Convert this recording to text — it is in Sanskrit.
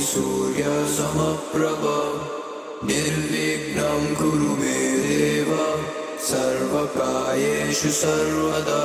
सूर्यसमप्रभ निर्विघ्नं कुरु मे देव सर्वकायेषु सर्वदा।